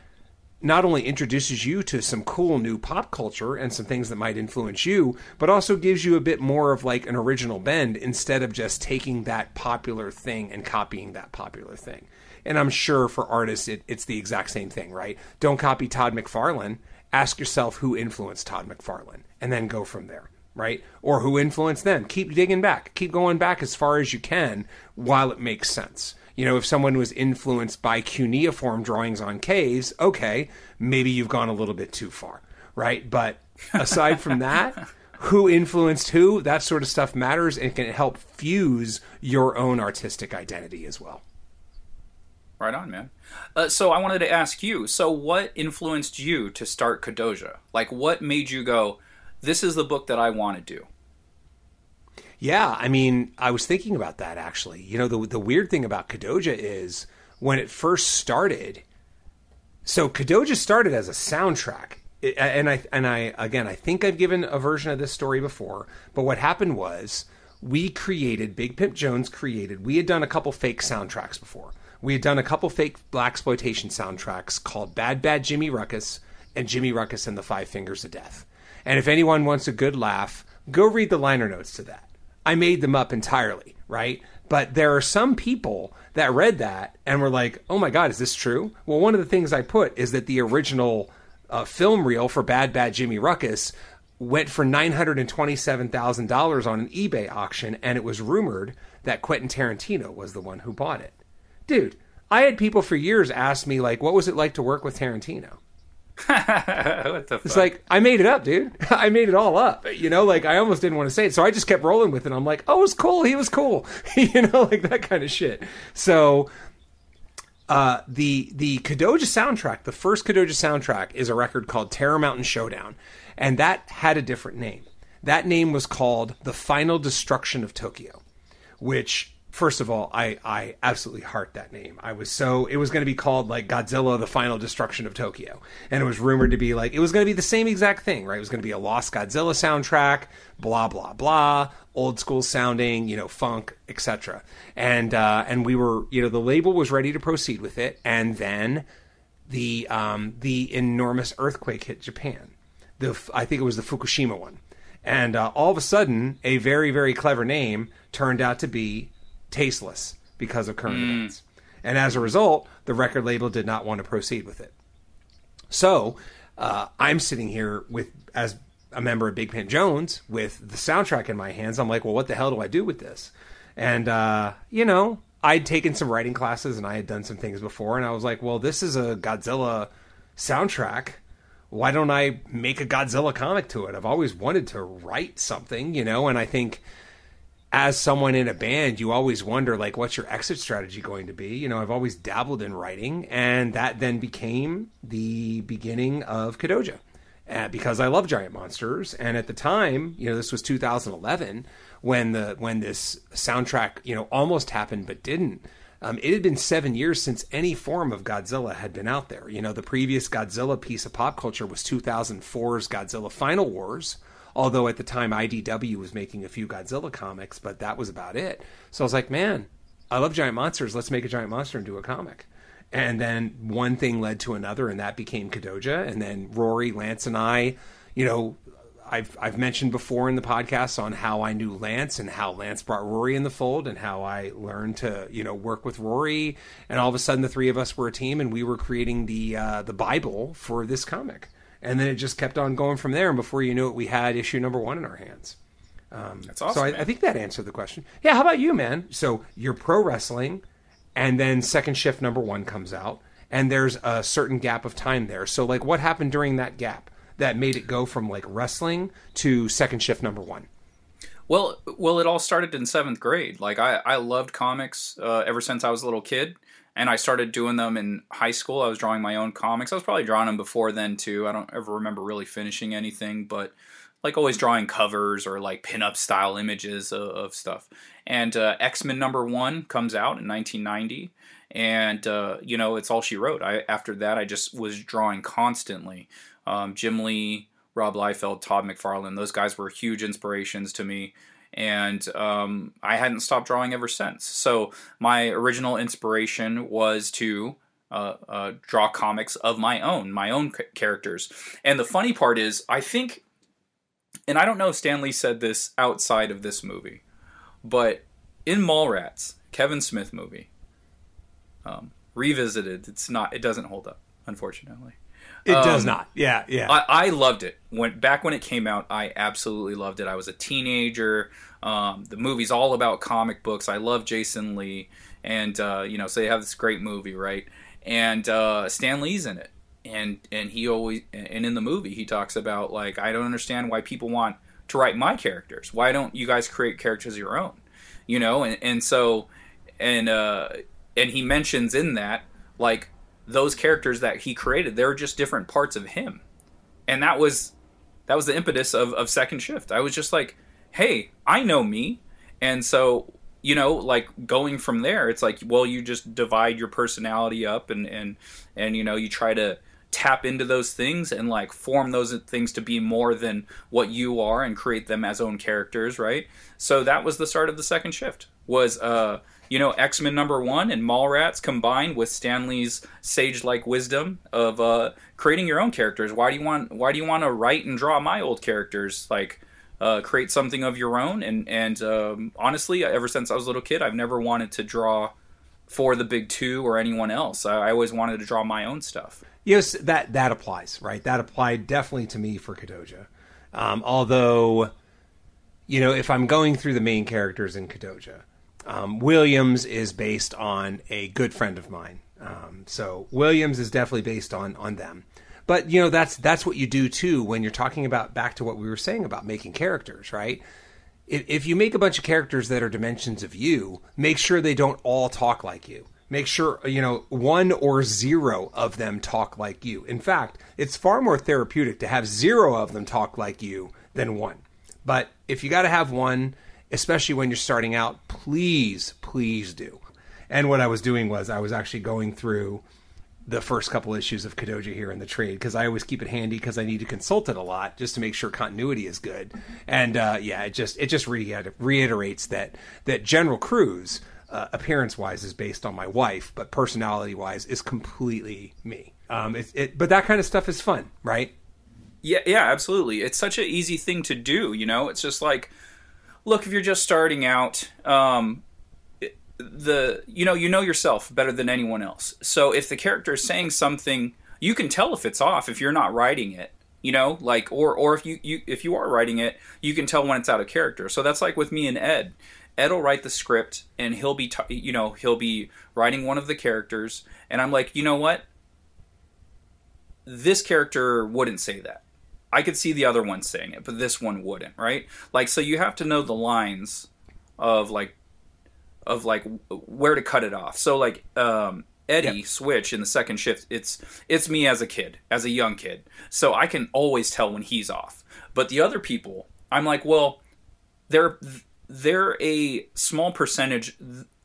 not only introduces you to some cool new pop culture and some things that might influence you, but also gives you a bit more of like an original bend instead of just taking that popular thing and copying that popular thing. And I'm sure for artists, it, it's the exact same thing, right? Don't copy Todd McFarlane. Ask yourself who influenced Todd McFarlane, and then go from there, right? Or who influenced them. Keep digging back. Keep going back as far as you can while it makes sense. You know, if someone was influenced by cuneiform drawings on caves, okay, maybe you've gone a little bit too far, right? But aside from that, who influenced who, that sort of stuff matters and can help fuse your own artistic identity as well. Right on, man. Uh, so I wanted to ask you. So what influenced you to start Kadoja? Like, what made you go, "This is the book that I want to do"? Yeah, I mean, I was thinking about that actually. You know, the the weird thing about Kadoja is when it first started. So Kadoja started as a soundtrack and I and I again, I think I've given a version of this story before. But what happened was we created Big Pimp Jones created. We had done a couple fake soundtracks before. We had done a couple fake blaxploitation soundtracks called Bad Bad Jimmy Ruckus and Jimmy Ruckus and the Five Fingers of Death. And if anyone wants a good laugh, go read the liner notes to that. I made them up entirely, right? But there are some people that read that and were like, "Oh my god, is this true?" Well, one of the things I put is that the original uh, film reel for Bad Bad Jimmy Ruckus went for nine hundred and twenty-seven thousand dollars on an eBay auction, and it was rumored that Quentin Tarantino was the one who bought it. Dude, I had people for years ask me like, "What was it like to work with Tarantino?" what the fuck? It's like I made it up, dude. I made it all up. You know, like I almost didn't want to say it, so I just kept rolling with it. I'm like, oh, it was cool. He was cool. you know, like that kind of shit. So, uh, the the Kadoja soundtrack, the first Kadoja soundtrack, is a record called Terror Mountain Showdown, and that had a different name. That name was called The Final Destruction of Tokyo, which first of all, I, I absolutely heart that name. I was so it was going to be called like Godzilla: The Final Destruction of Tokyo, and it was rumored to be like it was going to be the same exact thing, right? It was going to be a Lost Godzilla soundtrack, blah blah blah, old school sounding, you know, funk, etc. And uh, and we were, you know, the label was ready to proceed with it, and then the um, the enormous earthquake hit Japan. The I think it was the Fukushima one. And uh, all of a sudden, a very, very clever name turned out to be tasteless because of current events. And as a result, the record label did not want to proceed with it. So uh, I'm sitting here with as a member of Big Pimp Jones with the soundtrack in my hands. I'm like, well, what the hell do I do with this? And uh, you know, I'd taken some writing classes and I had done some things before, and I was like, well, this is a Godzilla soundtrack. Why don't I make a Godzilla comic to it? I've always wanted to write something, you know, and I think as someone in a band, you always wonder like what's your exit strategy going to be? You know, I've always dabbled in writing, and that then became the beginning of Kadoja. Uh, because I love giant monsters, and at the time, you know, this was 2011 when the when this soundtrack, you know, almost happened but didn't. Um, it had been seven years since any form of Godzilla had been out there. You know, the previous Godzilla piece of pop culture was 2004's Godzilla Final Wars, although at the time IDW was making a few Godzilla comics, but that was about it. So I was like, man, I love giant monsters. Let's make a giant monster and do a comic. And then one thing led to another, and that became Kadoja. And then Rory, Lance, and I, you know, I've I've mentioned before in the podcast on how I knew Lance and how Lance brought Rory in the fold and how I learned to you know work with Rory and all of a sudden the three of us were a team and we were creating the uh, the Bible for this comic and then it just kept on going from there and before you knew it we had issue number one in our hands. Um, That's awesome, So I. I think that answered the question. Yeah, how about you, man? So you're pro wrestling, and then second shift number one comes out, and there's a certain gap of time there. So like, what happened during that gap that made it go from like wrestling to second shift number one? Well, well, it all started in seventh grade. Like I, I loved comics uh, ever since I was a little kid, and I started doing them in high school. I was drawing my own comics. I was probably drawing them before then too. I don't ever remember really finishing anything, but like always drawing covers or like pinup style images of, of stuff. And uh, X Men number one comes out in 1990, and uh, you know it's all she wrote. I after that I just was drawing constantly. Um, Jim Lee, Rob Liefeld, Todd McFarlane, those guys were huge inspirations to me. And um, I hadn't stopped drawing ever since. So my original inspiration was to uh, uh, draw comics of my own, my own c- characters. And the funny part is, I think, and I don't know if Stan Lee said this outside of this movie, but in Mallrats, Kevin Smith movie, um, revisited, it's not, it doesn't hold up, unfortunately. It does Um, not. Yeah, yeah. I, I loved it when back when it came out. I absolutely loved it. I was a teenager. Um, the movie's all about comic books. I love Jason Lee, and uh, you know, so they have this great movie, right? And uh, Stan Lee's in it, and and he always and in the movie he talks about like I don't understand why people want to write my characters. Why don't you guys create characters of your own? You know, and and so and uh, and he mentions in that like those characters that he created, they're just different parts of him and that was that was the impetus of, of second shift i was just like hey i know me and so you know like going from there it's like well you just divide your personality up and and and you know you try to tap into those things and like form those things to be more than what you are and create them as own characters, right? So that was the start of the second shift. Was uh you know X Men number one and Mallrats combined with Stan Lee's sage-like wisdom of uh, creating your own characters. Why do you want Why do you want to write and draw my old characters? Like uh, create something of your own. And and um, honestly, ever since I was a little kid, I've never wanted to draw for the big two or anyone else. I, I always wanted to draw my own stuff. Yes, that that applies, right? That applied definitely to me for Kadoja. Um, although, you know, if I'm going through the main characters in Kadoja, um, Williams is based on a good friend of mine. Um, so Williams is definitely based on on them. But you know that's that's what you do too when you're talking about back to what we were saying about making characters, right? If, if you make a bunch of characters that are dimensions of you, make sure they don't all talk like you. Make sure you know one or zero of them talk like you. In fact, it's far more therapeutic to have zero of them talk like you than one. But if you got to have one, especially when you're starting out, please, please do. And what I was doing was I was actually going through the first couple issues of Kadoja here in the trade because I always keep it handy because I need to consult it a lot just to make sure continuity is good. And uh, yeah, it just it just reiterates that that General Cruz, uh, appearance wise, is based on my wife, but personality wise is completely me. Um, it, it, but that kind of stuff is fun, right? Yeah, yeah, absolutely. It's such an easy thing to do. You know, it's just like look, if you're just starting out, um, the you know you know yourself better than anyone else. So if the character is saying something, you can tell if it's off if you're not writing it. You know, like or or if you, you if you are writing it, you can tell when it's out of character. So that's like with me and Ed. Ed will write the script and he'll be t- you know he'll be writing one of the characters, and I'm like, you know what? This character wouldn't say that I could see the other one saying it, but this one wouldn't, right? Like, so you have to know the lines of like, of like where to cut it off. So like, um, Eddie yep. switch in the second shift. It's it's me as a kid, as a young kid, so I can always tell when he's off. But the other people, I'm like, well, they're they're a small percentage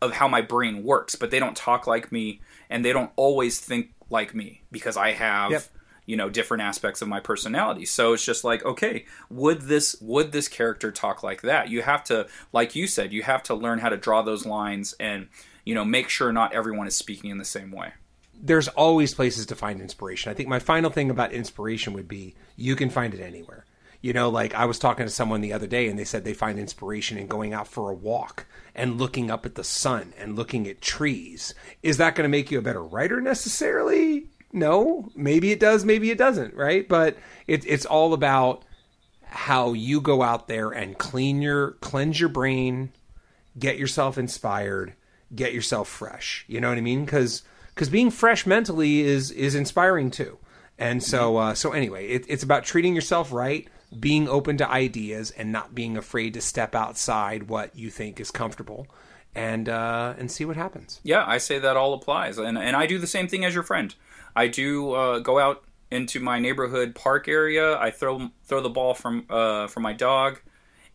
of how my brain works, but they don't talk like me, and they don't always think like me because I have. Yep you know different aspects of my personality. So it's just like okay would this would this character talk like that? You have to like you said you have to learn how to draw those lines and you know make sure not everyone is speaking in the same way. There's always places to find inspiration. I think my final thing about inspiration would be you can find it anywhere. You know like i was talking to someone the other day and they said they find inspiration in going out for a walk and looking up at the sun and looking at trees. Is that going to make you a better writer necessarily no, maybe it does, maybe it doesn't, right? But it, it's all about how you go out there and clean your cleanse your brain, get yourself inspired, get yourself fresh. You know what I mean? Because because being fresh mentally is is inspiring too. And so uh, so anyway, it, it's about treating yourself right, being open to ideas, and not being afraid to step outside what you think is comfortable. And uh, and see what happens. Yeah, I say that all applies, and and I do the same thing as your friend. I do uh, go out into my neighborhood park area. I throw throw the ball from uh, from my dog,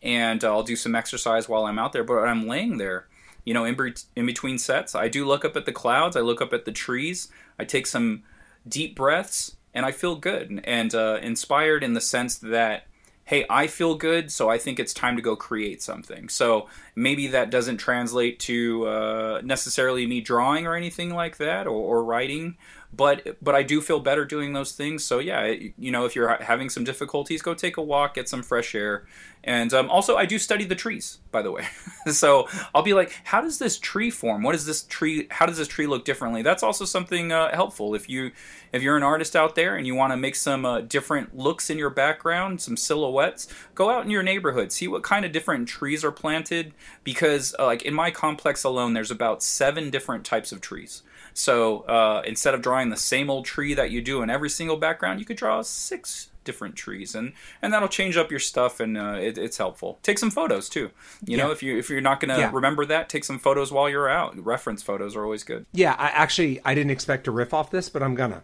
and uh, I'll do some exercise while I'm out there. But I'm laying there, you know, in, be- in between sets, I do look up at the clouds. I look up at the trees. I take some deep breaths, and I feel good and uh, inspired in the sense that hey, I feel good, so I think it's time to go create something. So maybe that doesn't translate to uh, necessarily me drawing or anything like that or, or, writing, but but I do feel better doing those things. So yeah, you know, if you're having some difficulties, go take a walk, get some fresh air, and um, also I do study the trees, by the way. so I'll be like, how does this tree form? What is this tree? How does this tree look differently? That's also something uh, helpful if you if you're an artist out there and you want to make some uh, different looks in your background, some silhouettes. Go out in your neighborhood, see what kind of different trees are planted. Because uh, like in my complex alone, there's about seven different types of trees. So uh, instead of drawing the same old tree that you do in every single background, you could draw six different trees, and and that'll change up your stuff, and uh, it, it's helpful. Take some photos too. You yeah. know, if you if you're not going to yeah. remember that, take some photos while you're out. Reference photos are always good. Yeah, I actually I didn't expect to riff off this, but I'm gonna.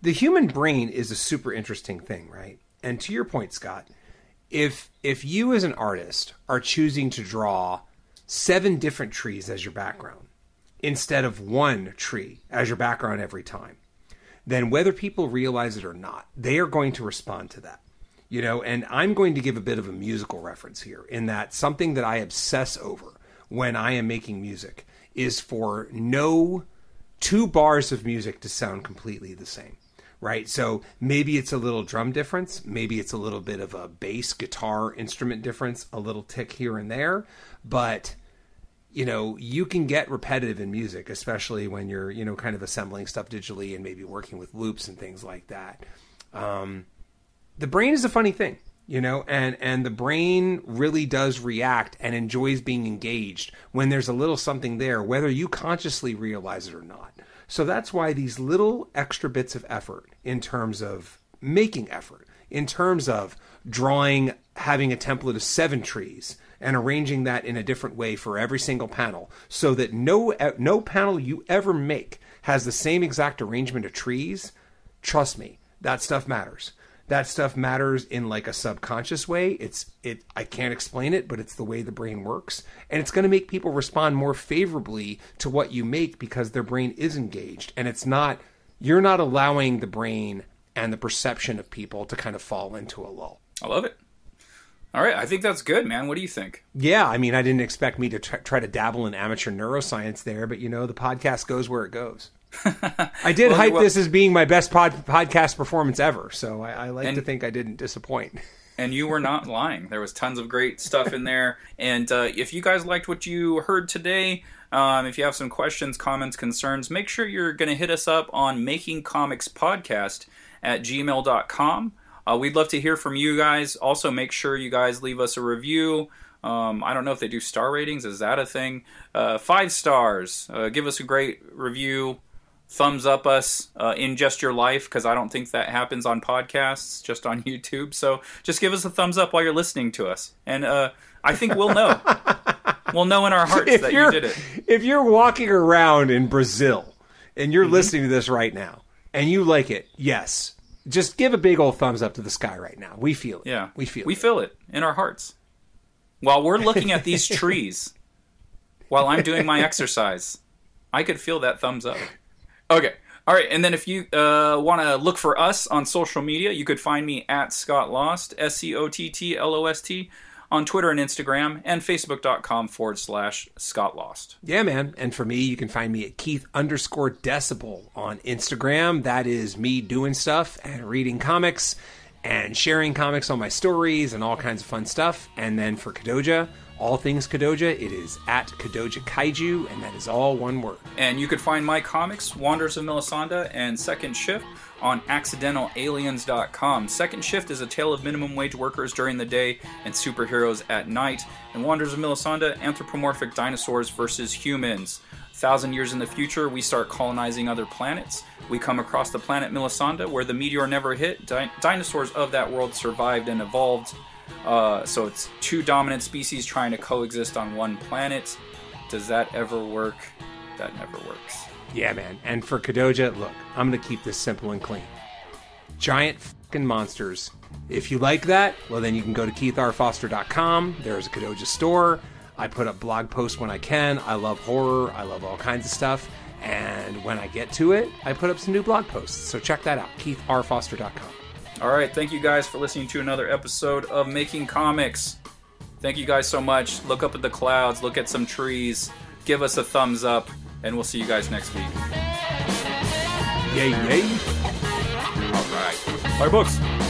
The human brain is a super interesting thing, right? And to your point, Scott, if if you as an artist are choosing to draw seven different trees as your background instead of one tree as your background every time. then whether people realize it or not, they are going to respond to that. You know, and I'm going to give a bit of a musical reference here in that something that I obsess over when I am making music is for no two bars of music to sound completely the same right? So maybe it's a little drum difference, maybe it's a little bit of a bass guitar instrument difference, a little tick here and there, but you know, you can get repetitive in music, especially when you're, you know, kind of assembling stuff digitally and maybe working with loops and things like that. Um, the brain is a funny thing you know and and the brain really does react and enjoys being engaged when there's a little something there whether you consciously realize it or not so that's why these little extra bits of effort in terms of making effort in terms of drawing having a template of seven trees and arranging that in a different way for every single panel so that no eh, no panel you ever make has the same exact arrangement of trees trust me that stuff matters that stuff matters in like a subconscious way. It's it I can't explain it, but it's the way the brain works. And it's going to make people respond more favorably to what you make because their brain is engaged and it's not you're not allowing the brain and the perception of people to kind of fall into a lull. I love it. All right, I think that's good, man. What do you think? Yeah, I mean, I didn't expect me to t- try to dabble in amateur neuroscience there, but you know, the podcast goes where it goes. I did well, hype well, this as being my best pod, podcast performance ever, so I, I like and, to think I didn't disappoint. and you were not lying. There was tons of great stuff in there. And uh, if you guys liked what you heard today, um, if you have some questions, comments, concerns, make sure you're going to hit us up on Making Comics Podcast at gmail.com. Uh, we'd love to hear from you guys. Also, make sure you guys leave us a review. Um, I don't know if they do star ratings. Is that a thing? Uh, five stars. Uh, give us a great review thumbs up us uh, in just your life because I don't think that happens on podcasts, just on YouTube. So just give us a thumbs up while you're listening to us, and uh, I think we'll know. we'll know in our hearts if that you did it. If you're walking around in Brazil and you're mm-hmm. listening to this right now and you like it, yes, just give a big old thumbs up to the sky right now. We feel it. Yeah, we feel. It. We it. feel it in our hearts while we're looking at these trees. while I'm doing my exercise, I could feel that thumbs up. Okay. All right, and then if you uh, want to look for us on social media, you could find me at Scott Lost, S C O T T L O S T, on Twitter and Instagram, and Facebook.com forward slash Scott Lost. Yeah, man. And for me, you can find me at Keith underscore Decibel on Instagram. That is me doing stuff and reading comics and sharing comics on my stories and all kinds of fun stuff. And then for Kadoja, all things Kadoja, it is at Kadoja Kaiju, and that is all one word. And you could find my comics, Wanderers of Melisande and Second Shift, on accidentalaliens.com. Second Shift is a tale of minimum wage workers during the day and superheroes at night. And Wanderers of Melisande, anthropomorphic dinosaurs versus humans. A thousand years in the future, we start colonizing other planets. We come across the planet Melisande, where the meteor never hit. Di- dinosaurs of that world survived and evolved uh, so it's two dominant species trying to coexist on one planet. Does that ever work? That never works. Yeah, man. And for Kadoja, look, I'm going to keep this simple and clean. Giant fucking monsters. If you like that, well, then you can go to keithrfoster.com. There's a Kadoja store. I put up blog posts when I can. I love horror. I love all kinds of stuff. And when I get to it, I put up some new blog posts. So check that out, keithrfoster.com. All right, thank you guys for listening to another episode of Making Comics. Thank you guys so much. Look up at the clouds, look at some trees, give us a thumbs up, and we'll see you guys next week. Yay, yay. All right. Bye, books.